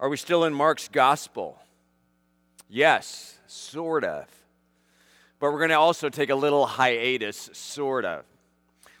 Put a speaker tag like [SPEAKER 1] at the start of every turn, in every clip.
[SPEAKER 1] Are we still in Mark's gospel? Yes, sort of. But we're going to also take a little hiatus, sort of.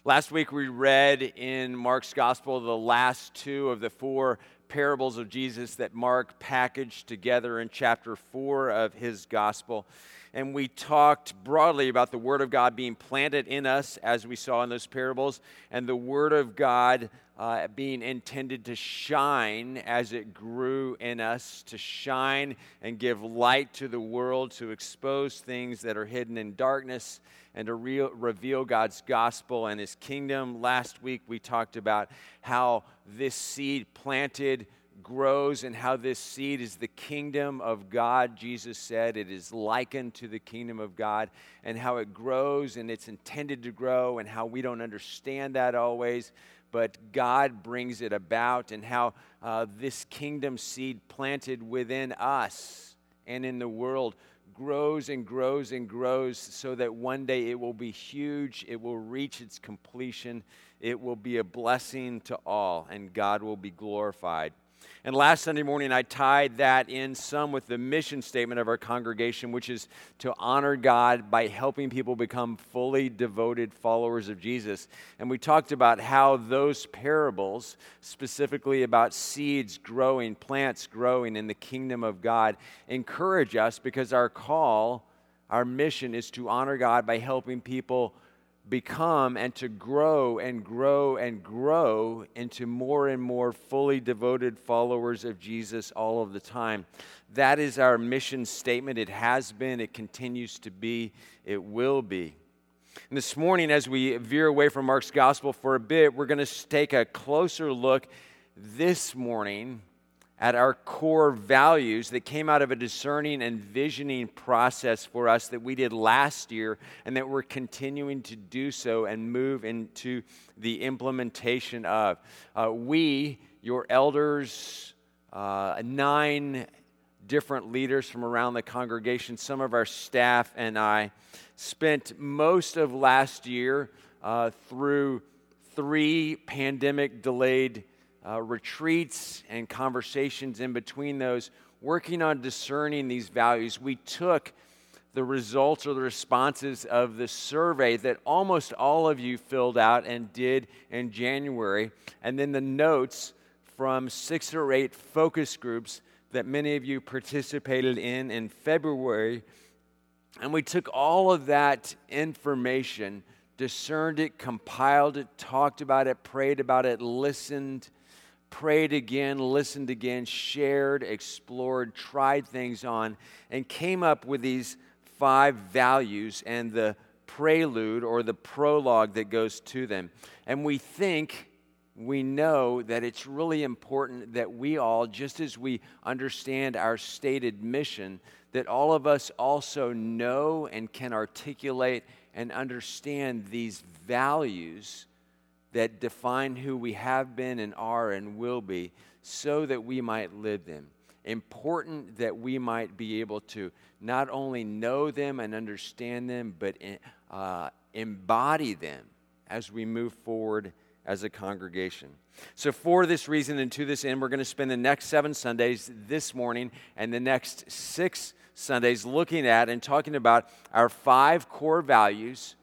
[SPEAKER 1] Last week we read in Mark's gospel the last two of the four parables of Jesus that Mark packaged together in chapter 4 of his gospel. And we talked broadly about the Word of God being planted in us, as we saw in those parables, and the Word of God uh, being intended to shine as it grew in us, to shine and give light to the world, to expose things that are hidden in darkness, and to re- reveal God's gospel and His kingdom. Last week we talked about how this seed planted grows and how this seed is the kingdom of God. Jesus said it is likened to the kingdom of God, and how it grows and it's intended to grow, and how we don't understand that always but God brings it about, and how uh, this kingdom seed planted within us and in the world grows and grows and grows so that one day it will be huge, it will reach its completion, it will be a blessing to all, and God will be glorified. And last Sunday morning, I tied that in some with the mission statement of our congregation, which is to honor God by helping people become fully devoted followers of Jesus. And we talked about how those parables, specifically about seeds growing, plants growing in the kingdom of God, encourage us because our call, our mission is to honor God by helping people become and to grow and grow and grow into more and more fully devoted followers of Jesus all of the time. That is our mission statement. It has been, it continues to be, it will be. And this morning, as we veer away from Mark's gospel for a bit, we're going to take a closer look this morning at our core values that came out of a discerning and visioning process for us that we did last year and that we're continuing to do so and move into the implementation of. Uh, we, your elders, uh, nine different leaders from around the congregation, some of our staff, and I spent most of last year uh, through three pandemic delayed uh, retreats and conversations in between those, working on discerning these values, we took the results or the responses of the survey that almost all of you filled out and did in January, and then the notes from six or eight focus groups that many of you participated in in February. And we took all of that information, discerned it, compiled it, talked about it, prayed about it, listened prayed again, listened again, shared, explored, tried things on, and came up with these five values and the prelude or the prologue that goes to them. And we think, we know that it's really important that we all, just as we understand our stated mission, that all of us also know and can articulate and understand these values that define who we have been and are and will be so that we might live them. Important that we might be able to not only know them and understand them, but uh, embody them as we move forward as a congregation. So, for this reason and to this end, we're going to spend the next seven Sundays this morning and the next six Sundays looking at and talking about our five core values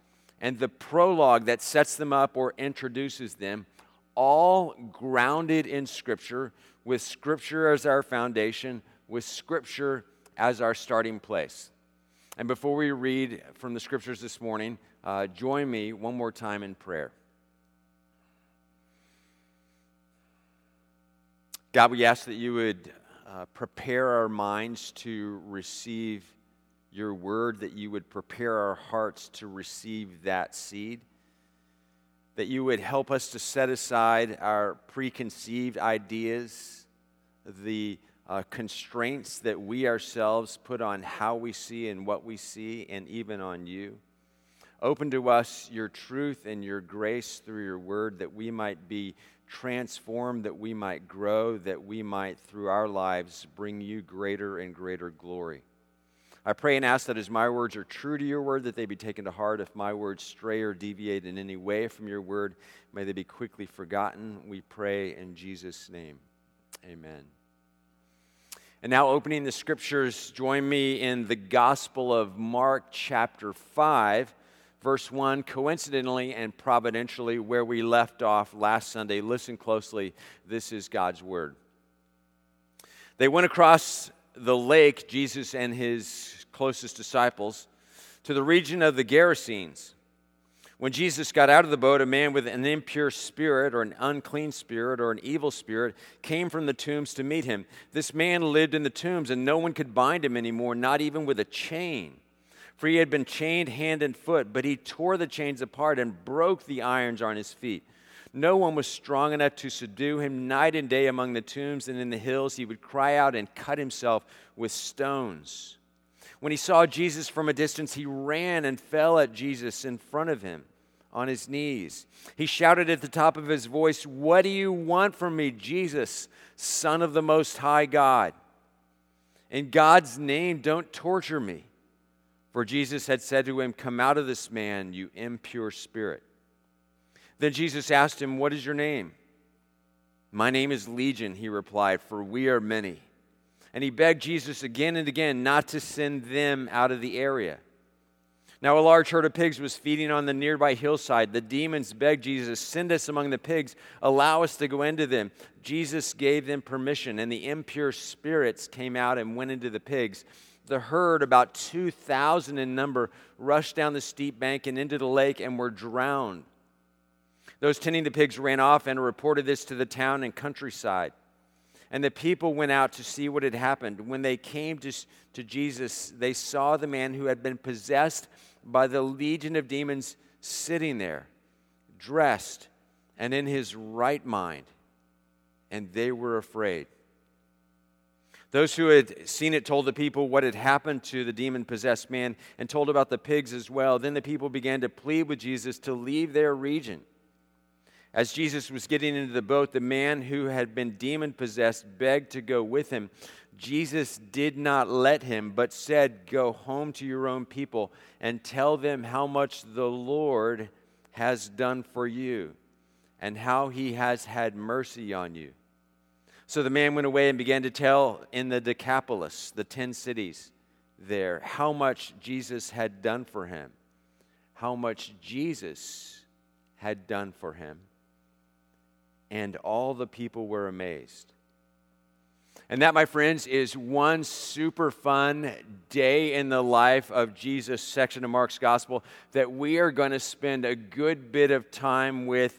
[SPEAKER 1] and the prologue that sets them up or introduces them, all grounded in Scripture, with Scripture as our foundation, with Scripture as our starting place. And before we read from the Scriptures this morning, uh, join me one more time in prayer. God, we ask that you would uh, prepare our minds to receive your word, that you would prepare our hearts to receive that seed, that you would help us to set aside our preconceived ideas, the uh, constraints that we ourselves put on how we see and what we see, and even on you. Open to us your truth and your grace through your word that we might be transformed, that we might grow, that we might, through our lives, bring you greater and greater glory. I pray and ask that as my words are true to your word, that they be taken to heart. If my words stray or deviate in any way from your word, may they be quickly forgotten. We pray in Jesus' name. Amen. And now, opening the scriptures, join me in the Gospel of Mark, chapter 5, verse 1, coincidentally and providentially, where we left off last Sunday. Listen closely. This is God's Word. They went across the lake, Jesus and his closest disciples, to the region of the Gerasenes. When Jesus got out of the boat, a man with an impure spirit or an unclean spirit or an evil spirit came from the tombs to meet him. This man lived in the tombs, and no one could bind him anymore, not even with a chain. For he had been chained hand and foot, but he tore the chains apart and broke the irons on his feet. No one was strong enough to subdue him. Night and day among the tombs and in the hills, he would cry out and cut himself with stones. When he saw Jesus from a distance, he ran and fell at Jesus in front of him on his knees. He shouted at the top of his voice, What do you want from me, Jesus, Son of the Most High God? In God's name, don't torture me. For Jesus had said to him, Come out of this man, you impure spirit. Then Jesus asked him, What is your name? My name is Legion, he replied, for we are many. And he begged Jesus again and again not to send them out of the area. Now, a large herd of pigs was feeding on the nearby hillside. The demons begged Jesus, Send us among the pigs, allow us to go into them. Jesus gave them permission, and the impure spirits came out and went into the pigs. The herd, about 2,000 in number, rushed down the steep bank and into the lake and were drowned. Those tending the pigs ran off and reported this to the town and countryside. And the people went out to see what had happened. When they came to, to Jesus, they saw the man who had been possessed by the legion of demons sitting there, dressed and in his right mind. And they were afraid. Those who had seen it told the people what had happened to the demon possessed man and told about the pigs as well. Then the people began to plead with Jesus to leave their region. As Jesus was getting into the boat, the man who had been demon possessed begged to go with him. Jesus did not let him, but said, Go home to your own people and tell them how much the Lord has done for you and how he has had mercy on you. So the man went away and began to tell in the Decapolis, the ten cities there, how much Jesus had done for him, how much Jesus had done for him and all the people were amazed. And that, my friends, is one super fun day in the life of Jesus section of Mark's gospel that we are going to spend a good bit of time with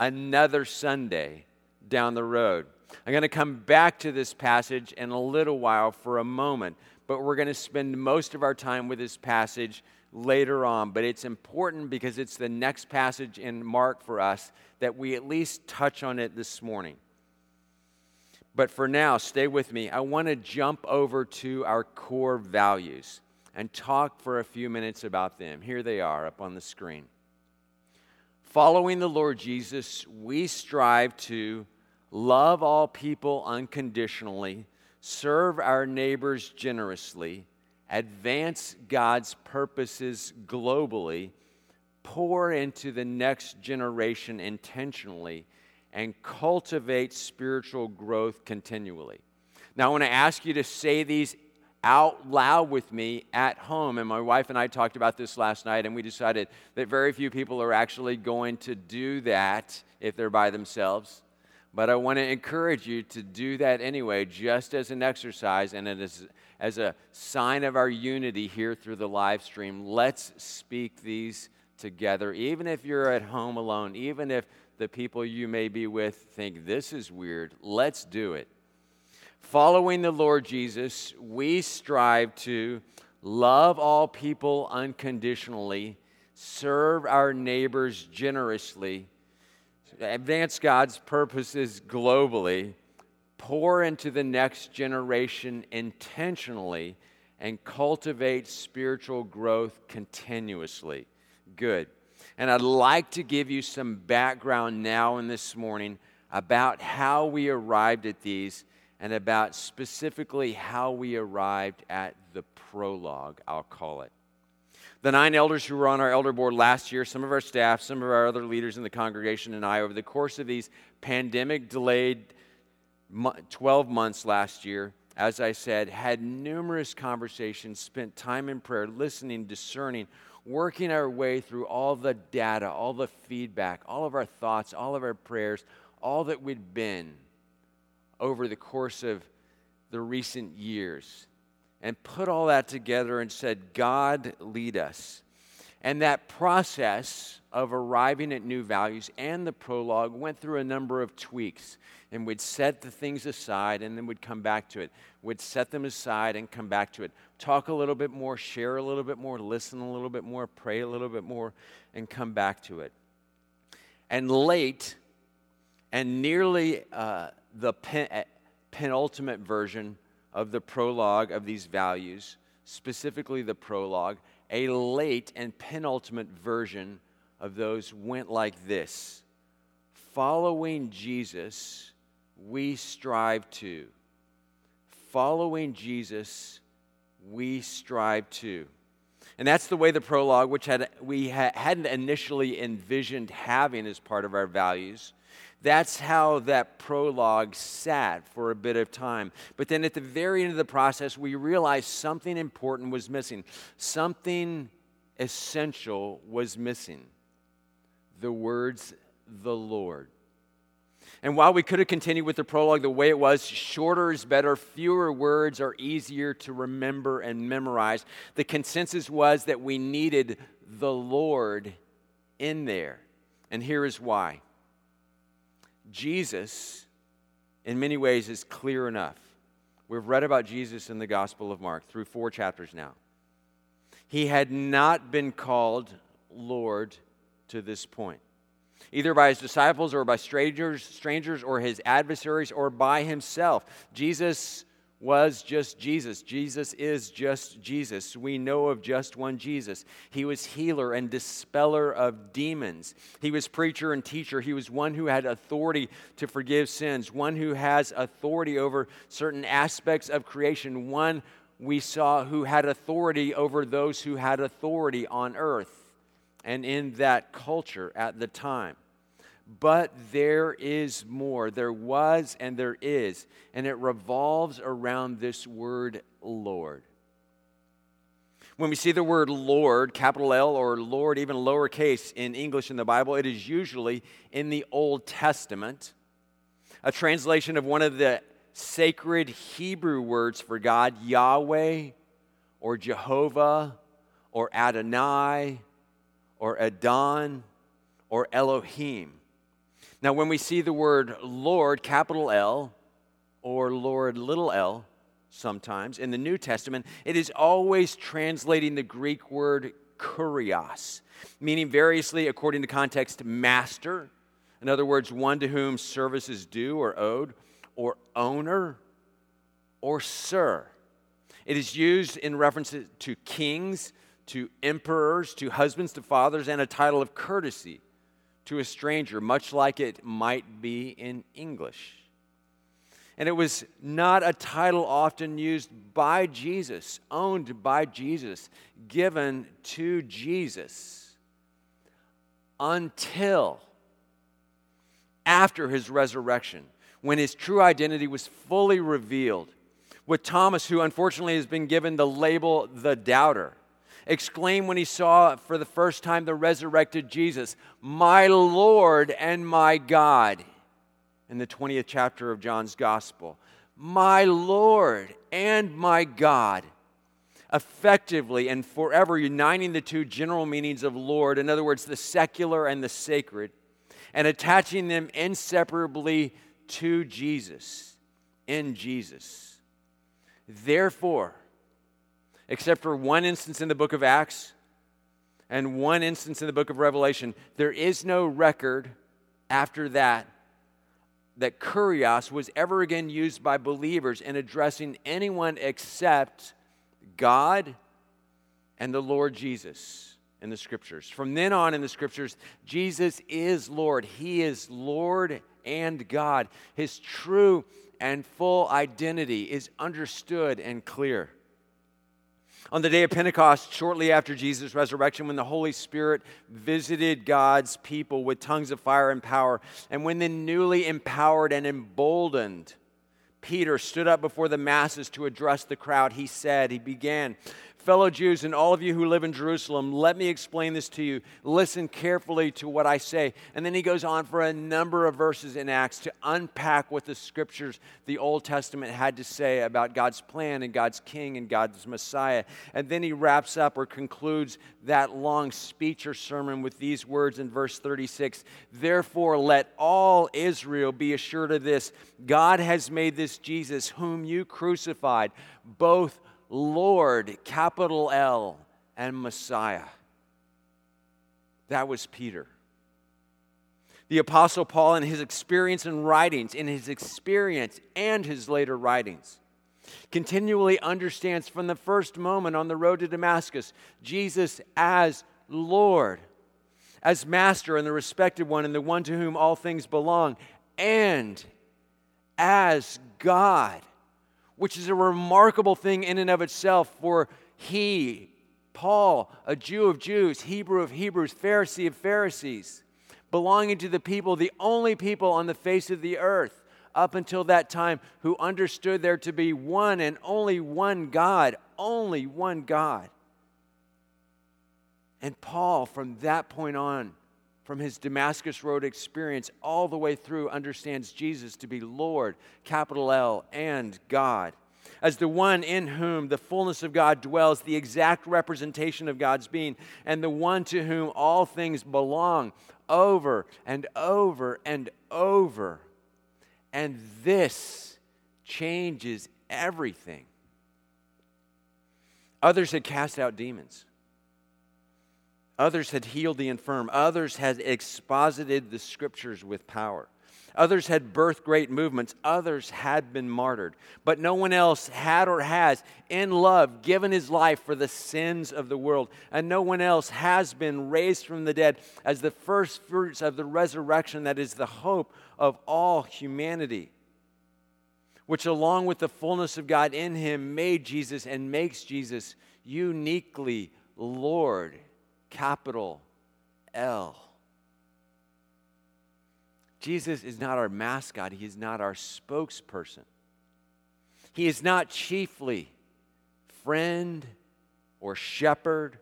[SPEAKER 1] another Sunday down the road. I'm going to come back to this passage in a little while for a moment, but we're going to spend most of our time with this passage later on, but it's important because it's the next passage in Mark for us that we at least touch on it this morning. But for now, stay with me. I want to jump over to our core values and talk for a few minutes about them. Here they are up on the screen. Following the Lord Jesus, we strive to love all people unconditionally, serve our neighbors generously, advance God's purposes globally, pour into the next generation intentionally, and cultivate spiritual growth continually. Now, I want to ask you to say these out loud with me at home. And my wife and I talked about this last night, and we decided that very few people are actually going to do that if they're by themselves. But I want to encourage you to do that anyway, just as an exercise and as, as a sign of our unity here through the live stream. Let's speak these together, even if you're at home alone, even if the people you may be with think this is weird. Let's do it. Following the Lord Jesus, we strive to love all people unconditionally, serve our neighbors generously advance God's purposes globally, pour into the next generation intentionally, and cultivate spiritual growth continuously. Good. And I'd like to give you some background now and this morning about how we arrived at these and about specifically how we arrived at the prologue, I'll call it. The nine elders who were on our elder board last year, some of our staff, some of our other leaders in the congregation, and I, over the course of these pandemic delayed 12 months last year, as I said, had numerous conversations, spent time in prayer, listening, discerning, working our way through all the data, all the feedback, all of our thoughts, all of our prayers, all that we'd been over the course of the recent years, and put all that together and said, God, lead us. And that process of arriving at new values and the prologue went through a number of tweaks and would set the things aside and then would come back to it. Would set them aside and come back to it. Talk a little bit more, share a little bit more, listen a little bit more, pray a little bit more, and come back to it. And late, and nearly uh, the pen, uh, penultimate version of the prologue of these values, specifically the prologue, a late and penultimate version of those went like this Following Jesus, we strive to. Following Jesus, we strive to. And that's the way the prologue, which had, we ha- hadn't initially envisioned having as part of our values, that's how that prologue sat for a bit of time. But then at the very end of the process, we realized something important was missing. Something essential was missing. The words, the Lord. And while we could have continued with the prologue the way it was, shorter is better, fewer words are easier to remember and memorize. The consensus was that we needed the Lord in there. And here is why. Jesus, in many ways, is clear enough. We've read about Jesus in the Gospel of Mark through four chapters now. He had not been called Lord to this point, either by his disciples or by strangers, strangers or his adversaries or by himself. Jesus was just Jesus. Jesus is just Jesus. We know of just one Jesus. He was healer and dispeller of demons. He was preacher and teacher. He was one who had authority to forgive sins, one who has authority over certain aspects of creation, one we saw who had authority over those who had authority on earth and in that culture at the time. But there is more. There was and there is. And it revolves around this word Lord. When we see the word Lord, capital L, or Lord, even lowercase in English in the Bible, it is usually in the Old Testament, a translation of one of the sacred Hebrew words for God, Yahweh, or Jehovah, or Adonai, or Adon, or Elohim. Now, when we see the word Lord, capital L, or Lord, little l, sometimes in the New Testament, it is always translating the Greek word kurios, meaning variously, according to context, master. In other words, one to whom service is due or owed, or owner, or sir. It is used in reference to kings, to emperors, to husbands, to fathers, and a title of courtesy to a stranger, much like it might be in English. And it was not a title often used by Jesus, owned by Jesus, given to Jesus until after his resurrection, when his true identity was fully revealed. With Thomas, who unfortunately has been given the label the doubter exclaimed when he saw for the first time the resurrected Jesus, My Lord and my God, in the 20th chapter of John's Gospel. My Lord and my God. Effectively and forever uniting the two general meanings of Lord, in other words, the secular and the sacred, and attaching them inseparably to Jesus, in Jesus. Therefore, except for one instance in the book of Acts and one instance in the book of Revelation. There is no record after that that kurios was ever again used by believers in addressing anyone except God and the Lord Jesus in the scriptures. From then on in the scriptures, Jesus is Lord. He is Lord and God. His true and full identity is understood and clear. On the day of Pentecost, shortly after Jesus' resurrection, when the Holy Spirit visited God's people with tongues of fire and power, and when the newly empowered and emboldened Peter stood up before the masses to address the crowd, he said, he began, Fellow Jews and all of you who live in Jerusalem, let me explain this to you. Listen carefully to what I say. And then he goes on for a number of verses in Acts to unpack what the scriptures, the Old Testament, had to say about God's plan and God's king and God's Messiah. And then he wraps up or concludes that long speech or sermon with these words in verse 36 Therefore, let all Israel be assured of this God has made this Jesus, whom you crucified, both Lord, capital L, and Messiah. That was Peter. The Apostle Paul, in his experience and writings, in his experience and his later writings, continually understands from the first moment on the road to Damascus Jesus as Lord, as Master and the respected one, and the one to whom all things belong, and as God which is a remarkable thing in and of itself, for he, Paul, a Jew of Jews, Hebrew of Hebrews, Pharisee of Pharisees, belonging to the people, the only people on the face of the earth up until that time who understood there to be one and only one God, only one God. And Paul, from that point on, from his Damascus Road experience all the way through understands Jesus to be Lord, capital L, and God. As the one in whom the fullness of God dwells, the exact representation of God's being, and the one to whom all things belong over and over and over. And this changes everything. Others had cast out demons. Others had healed the infirm. Others had exposited the scriptures with power. Others had birthed great movements. Others had been martyred. But no one else had or has, in love, given his life for the sins of the world. And no one else has been raised from the dead as the first fruits of the resurrection that is the hope of all humanity. Which, along with the fullness of God in him, made Jesus and makes Jesus uniquely Lord capital L. Jesus is not our mascot, he is not our spokesperson. He is not chiefly friend or shepherd,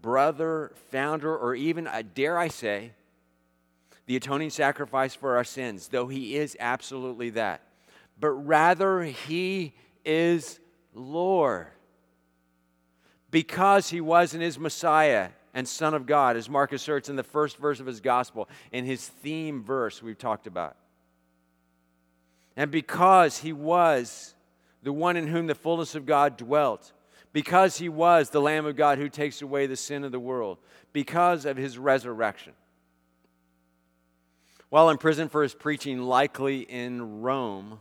[SPEAKER 1] brother, founder, or even, uh, dare I say, the atoning sacrifice for our sins, though he is absolutely that. But rather, he is Lord. Because he was and is Messiah, and Son of God, as Mark asserts in the first verse of his gospel, in his theme verse we've talked about. And because he was the one in whom the fullness of God dwelt, because he was the Lamb of God who takes away the sin of the world, because of his resurrection. While in prison for his preaching, likely in Rome,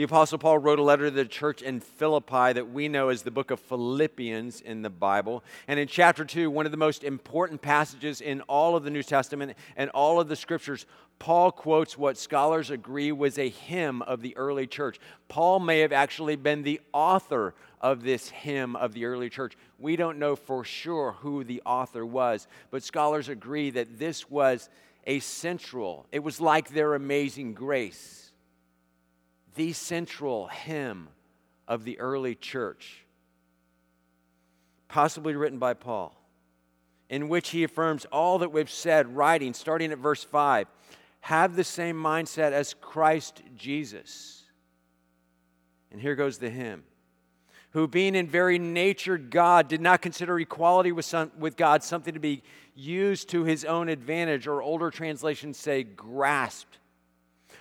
[SPEAKER 1] the Apostle Paul wrote a letter to the church in Philippi that we know as the book of Philippians in the Bible. And in chapter 2, one of the most important passages in all of the New Testament and all of the scriptures, Paul quotes what scholars agree was a hymn of the early church. Paul may have actually been the author of this hymn of the early church. We don't know for sure who the author was, but scholars agree that this was a central, it was like their amazing grace the central hymn of the early church, possibly written by Paul, in which he affirms all that we've said, writing, starting at verse 5 have the same mindset as Christ Jesus. And here goes the hymn. Who, being in very nature God, did not consider equality with, with God something to be used to his own advantage, or older translations say grasped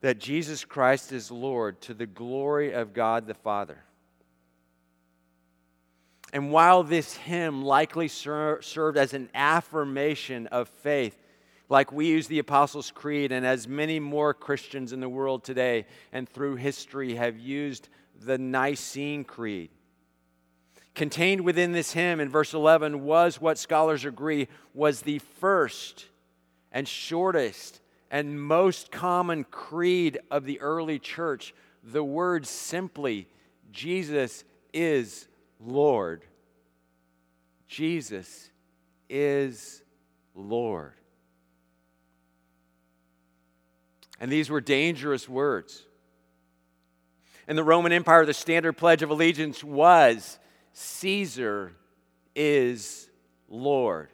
[SPEAKER 1] that Jesus Christ is Lord to the glory of God the Father. And while this hymn likely ser- served as an affirmation of faith, like we use the Apostles' Creed, and as many more Christians in the world today and through history have used the Nicene Creed. Contained within this hymn in verse 11 was what scholars agree was the first and shortest and most common creed of the early church. The word simply, Jesus is Lord. Jesus is Lord. And these were dangerous words. In the Roman Empire, the standard pledge of allegiance was Caesar is Lord.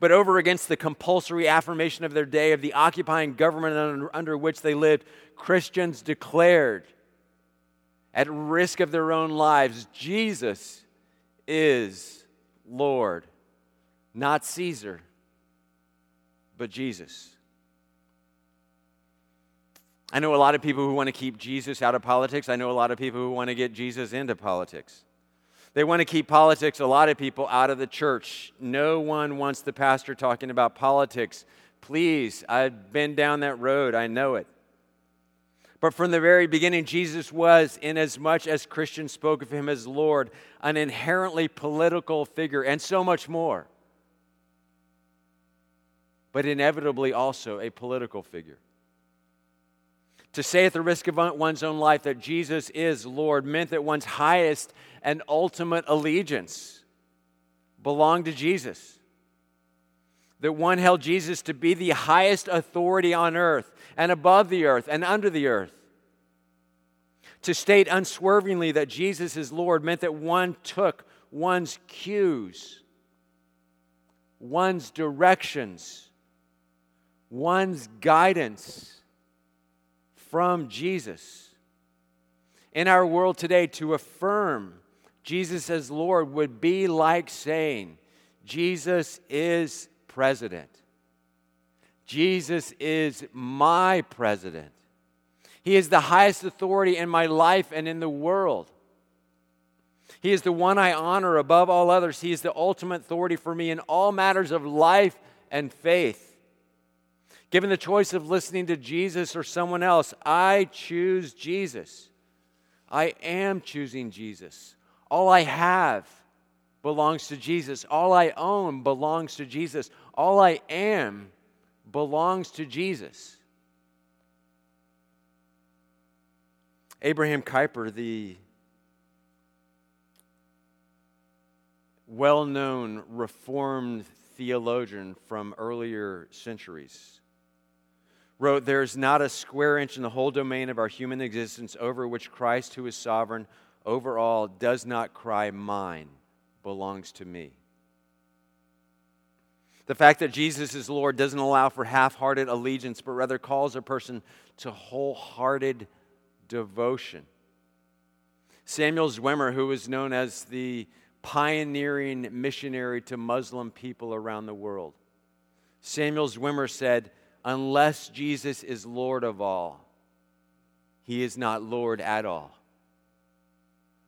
[SPEAKER 1] But over against the compulsory affirmation of their day of the occupying government under, under which they lived, Christians declared, at risk of their own lives, Jesus is Lord. Not Caesar, but Jesus. I know a lot of people who want to keep Jesus out of politics. I know a lot of people who want to get Jesus into politics. They want to keep politics, a lot of people, out of the church. No one wants the pastor talking about politics. Please, I've been down that road, I know it. But from the very beginning, Jesus was, inasmuch as Christians spoke of him as Lord, an inherently political figure, and so much more. But inevitably also a political figure. To say at the risk of one's own life that Jesus is Lord meant that one's highest and ultimate allegiance belonged to Jesus. That one held Jesus to be the highest authority on earth and above the earth and under the earth. To state unswervingly that Jesus is Lord meant that one took one's cues, one's directions, one's guidance from Jesus. In our world today, to affirm Jesus as Lord would be like saying, Jesus is president. Jesus is my president. He is the highest authority in my life and in the world. He is the one I honor above all others. He is the ultimate authority for me in all matters of life and faith. Given the choice of listening to Jesus or someone else, I choose Jesus. I am choosing Jesus. All I have belongs to Jesus. All I own belongs to Jesus. All I am belongs to Jesus. Abraham Kuyper, the well known Reformed theologian from earlier centuries, wrote, There is not a square inch in the whole domain of our human existence over which Christ, who is sovereign over all, does not cry, Mine belongs to me. The fact that Jesus is Lord doesn't allow for half hearted allegiance, but rather calls a person to wholehearted devotion. Samuel Zwemer, who was known as the pioneering missionary to Muslim people around the world, Samuel Zwemer said, unless Jesus is Lord of all, he is not Lord at all.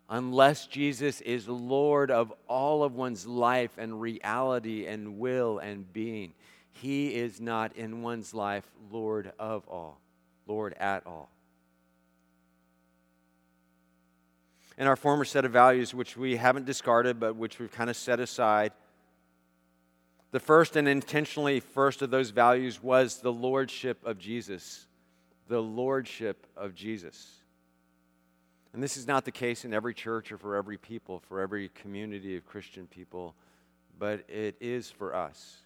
[SPEAKER 1] Unless Jesus is Lord of all of one's life and reality and will and being, he is not in one's life Lord of all, Lord at all. In our former set of values, which we haven't discarded, but which we've kind of set aside, the first and intentionally first of those values was the lordship of Jesus. The lordship of Jesus. And this is not the case in every church or for every people, for every community of Christian people, but it is for us.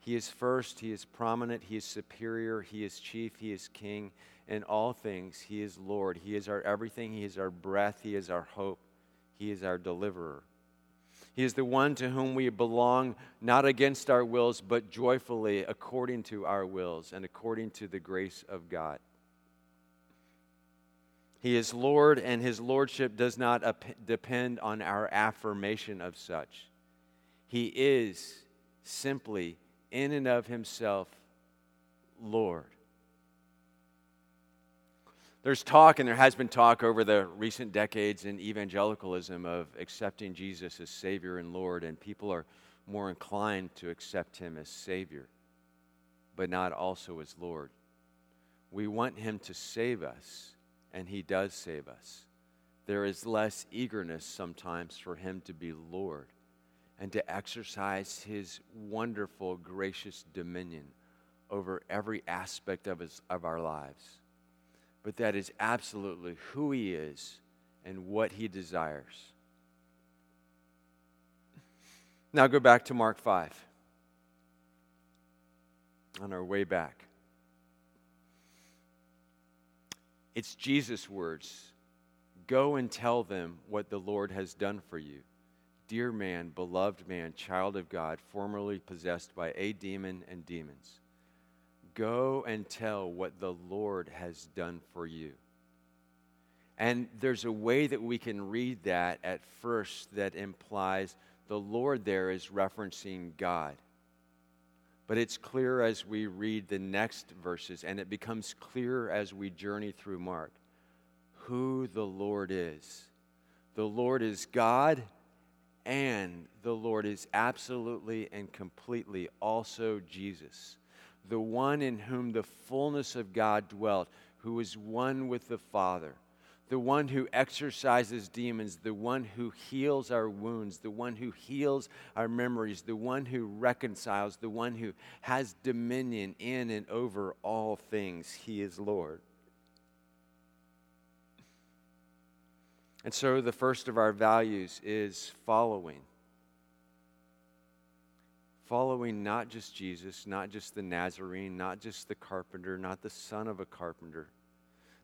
[SPEAKER 1] He is first, He is prominent, He is superior, He is chief, He is king. In all things, He is Lord. He is our everything, He is our breath, He is our hope, He is our deliverer. He is the one to whom we belong, not against our wills, but joyfully according to our wills and according to the grace of God. He is Lord, and his lordship does not depend on our affirmation of such. He is simply, in and of himself, Lord. There's talk, and there has been talk over the recent decades in evangelicalism of accepting Jesus as Savior and Lord, and people are more inclined to accept Him as Savior. but not also as Lord. We want Him to save us, and He does save us. There is less eagerness sometimes for Him to be Lord and to exercise His wonderful, gracious dominion over every aspect of, his, of our lives. But that is absolutely who He is and what He desires. Now go back to Mark 5 on our way back. It's Jesus' words Go and tell them what the Lord has done for you. Dear man, beloved man, child of God, formerly possessed by a demon and demons. Go and tell what the Lord has done for you. And there's a way that we can read that at first that implies the Lord there is referencing God. But it's clear as we read the next verses, and it becomes clear as we journey through Mark who the Lord is. The Lord is God, and the Lord is absolutely and completely also Jesus, the one in whom the fullness of God dwelt, who is one with the Father the one who exorcises demons, the one who heals our wounds, the one who heals our memories, the one who reconciles, the one who has dominion in and over all things. He is Lord. And so the first of our values is following. Following not just Jesus, not just the Nazarene, not just the carpenter, not the son of a carpenter,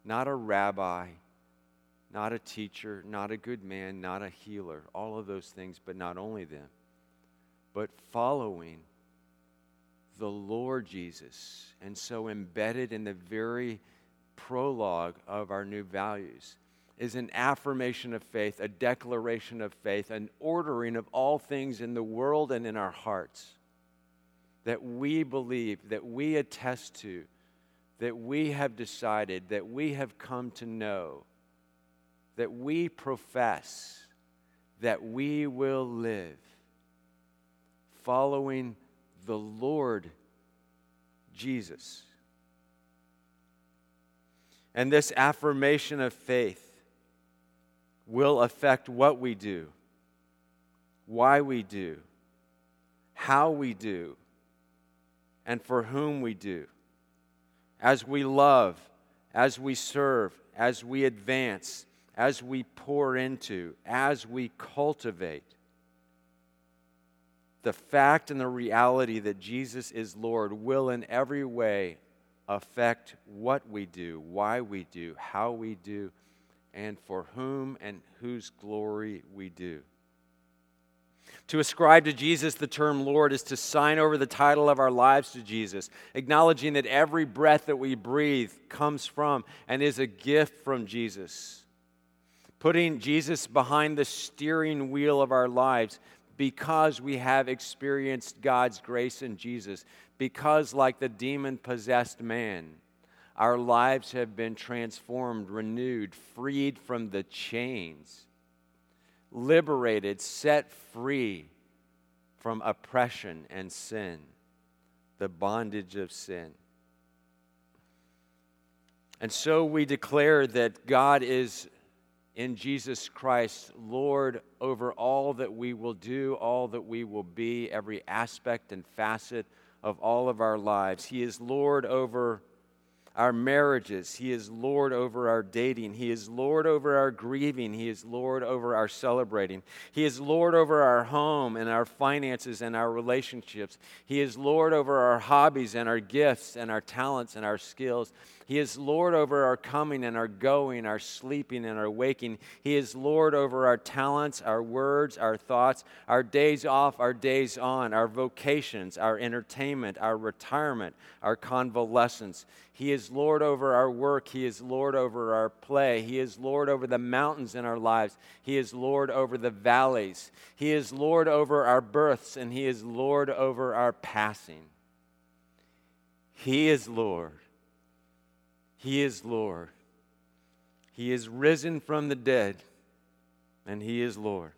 [SPEAKER 1] not a rabbi not a teacher, not a good man, not a healer, all of those things, but not only them, but following the Lord Jesus. And so, embedded in the very prologue of our new values is an affirmation of faith, a declaration of faith, an ordering of all things in the world and in our hearts that we believe, that we attest to, that we have decided, that we have come to know that we profess that we will live following the Lord Jesus. And this affirmation of faith will affect what we do, why we do, how we do, and for whom we do. As we love, as we serve, as we advance, as we pour into, as we cultivate the fact and the reality that Jesus is Lord will in every way affect what we do, why we do, how we do, and for whom and whose glory we do. To ascribe to Jesus the term Lord is to sign over the title of our lives to Jesus, acknowledging that every breath that we breathe comes from and is a gift from Jesus putting Jesus behind the steering wheel of our lives because we have experienced God's grace in Jesus, because, like the demon possessed man, our lives have been transformed, renewed, freed from the chains, liberated, set free from oppression and sin, the bondage of sin. And so we declare that God is in Jesus Christ, Lord, over all that we will do, all that we will be, every aspect and facet of all of our lives. He is Lord over our marriages. He is Lord over our dating. He is Lord over our grieving. He is Lord over our celebrating. He is Lord over our home and our finances and our relationships. He is Lord over our hobbies and our gifts and our talents and our skills. He is Lord over our coming and our going, our sleeping and our waking. He is Lord over our talents, our words, our thoughts, our days off, our days on, our vocations, our entertainment, our retirement, our convalescence. He is Lord over our work. He is Lord over our play. He is Lord over the mountains in our lives. He is Lord over the valleys. He is Lord over our births, and He is Lord over our passing. He is Lord he is Lord. He is risen from the dead, and He is Lord.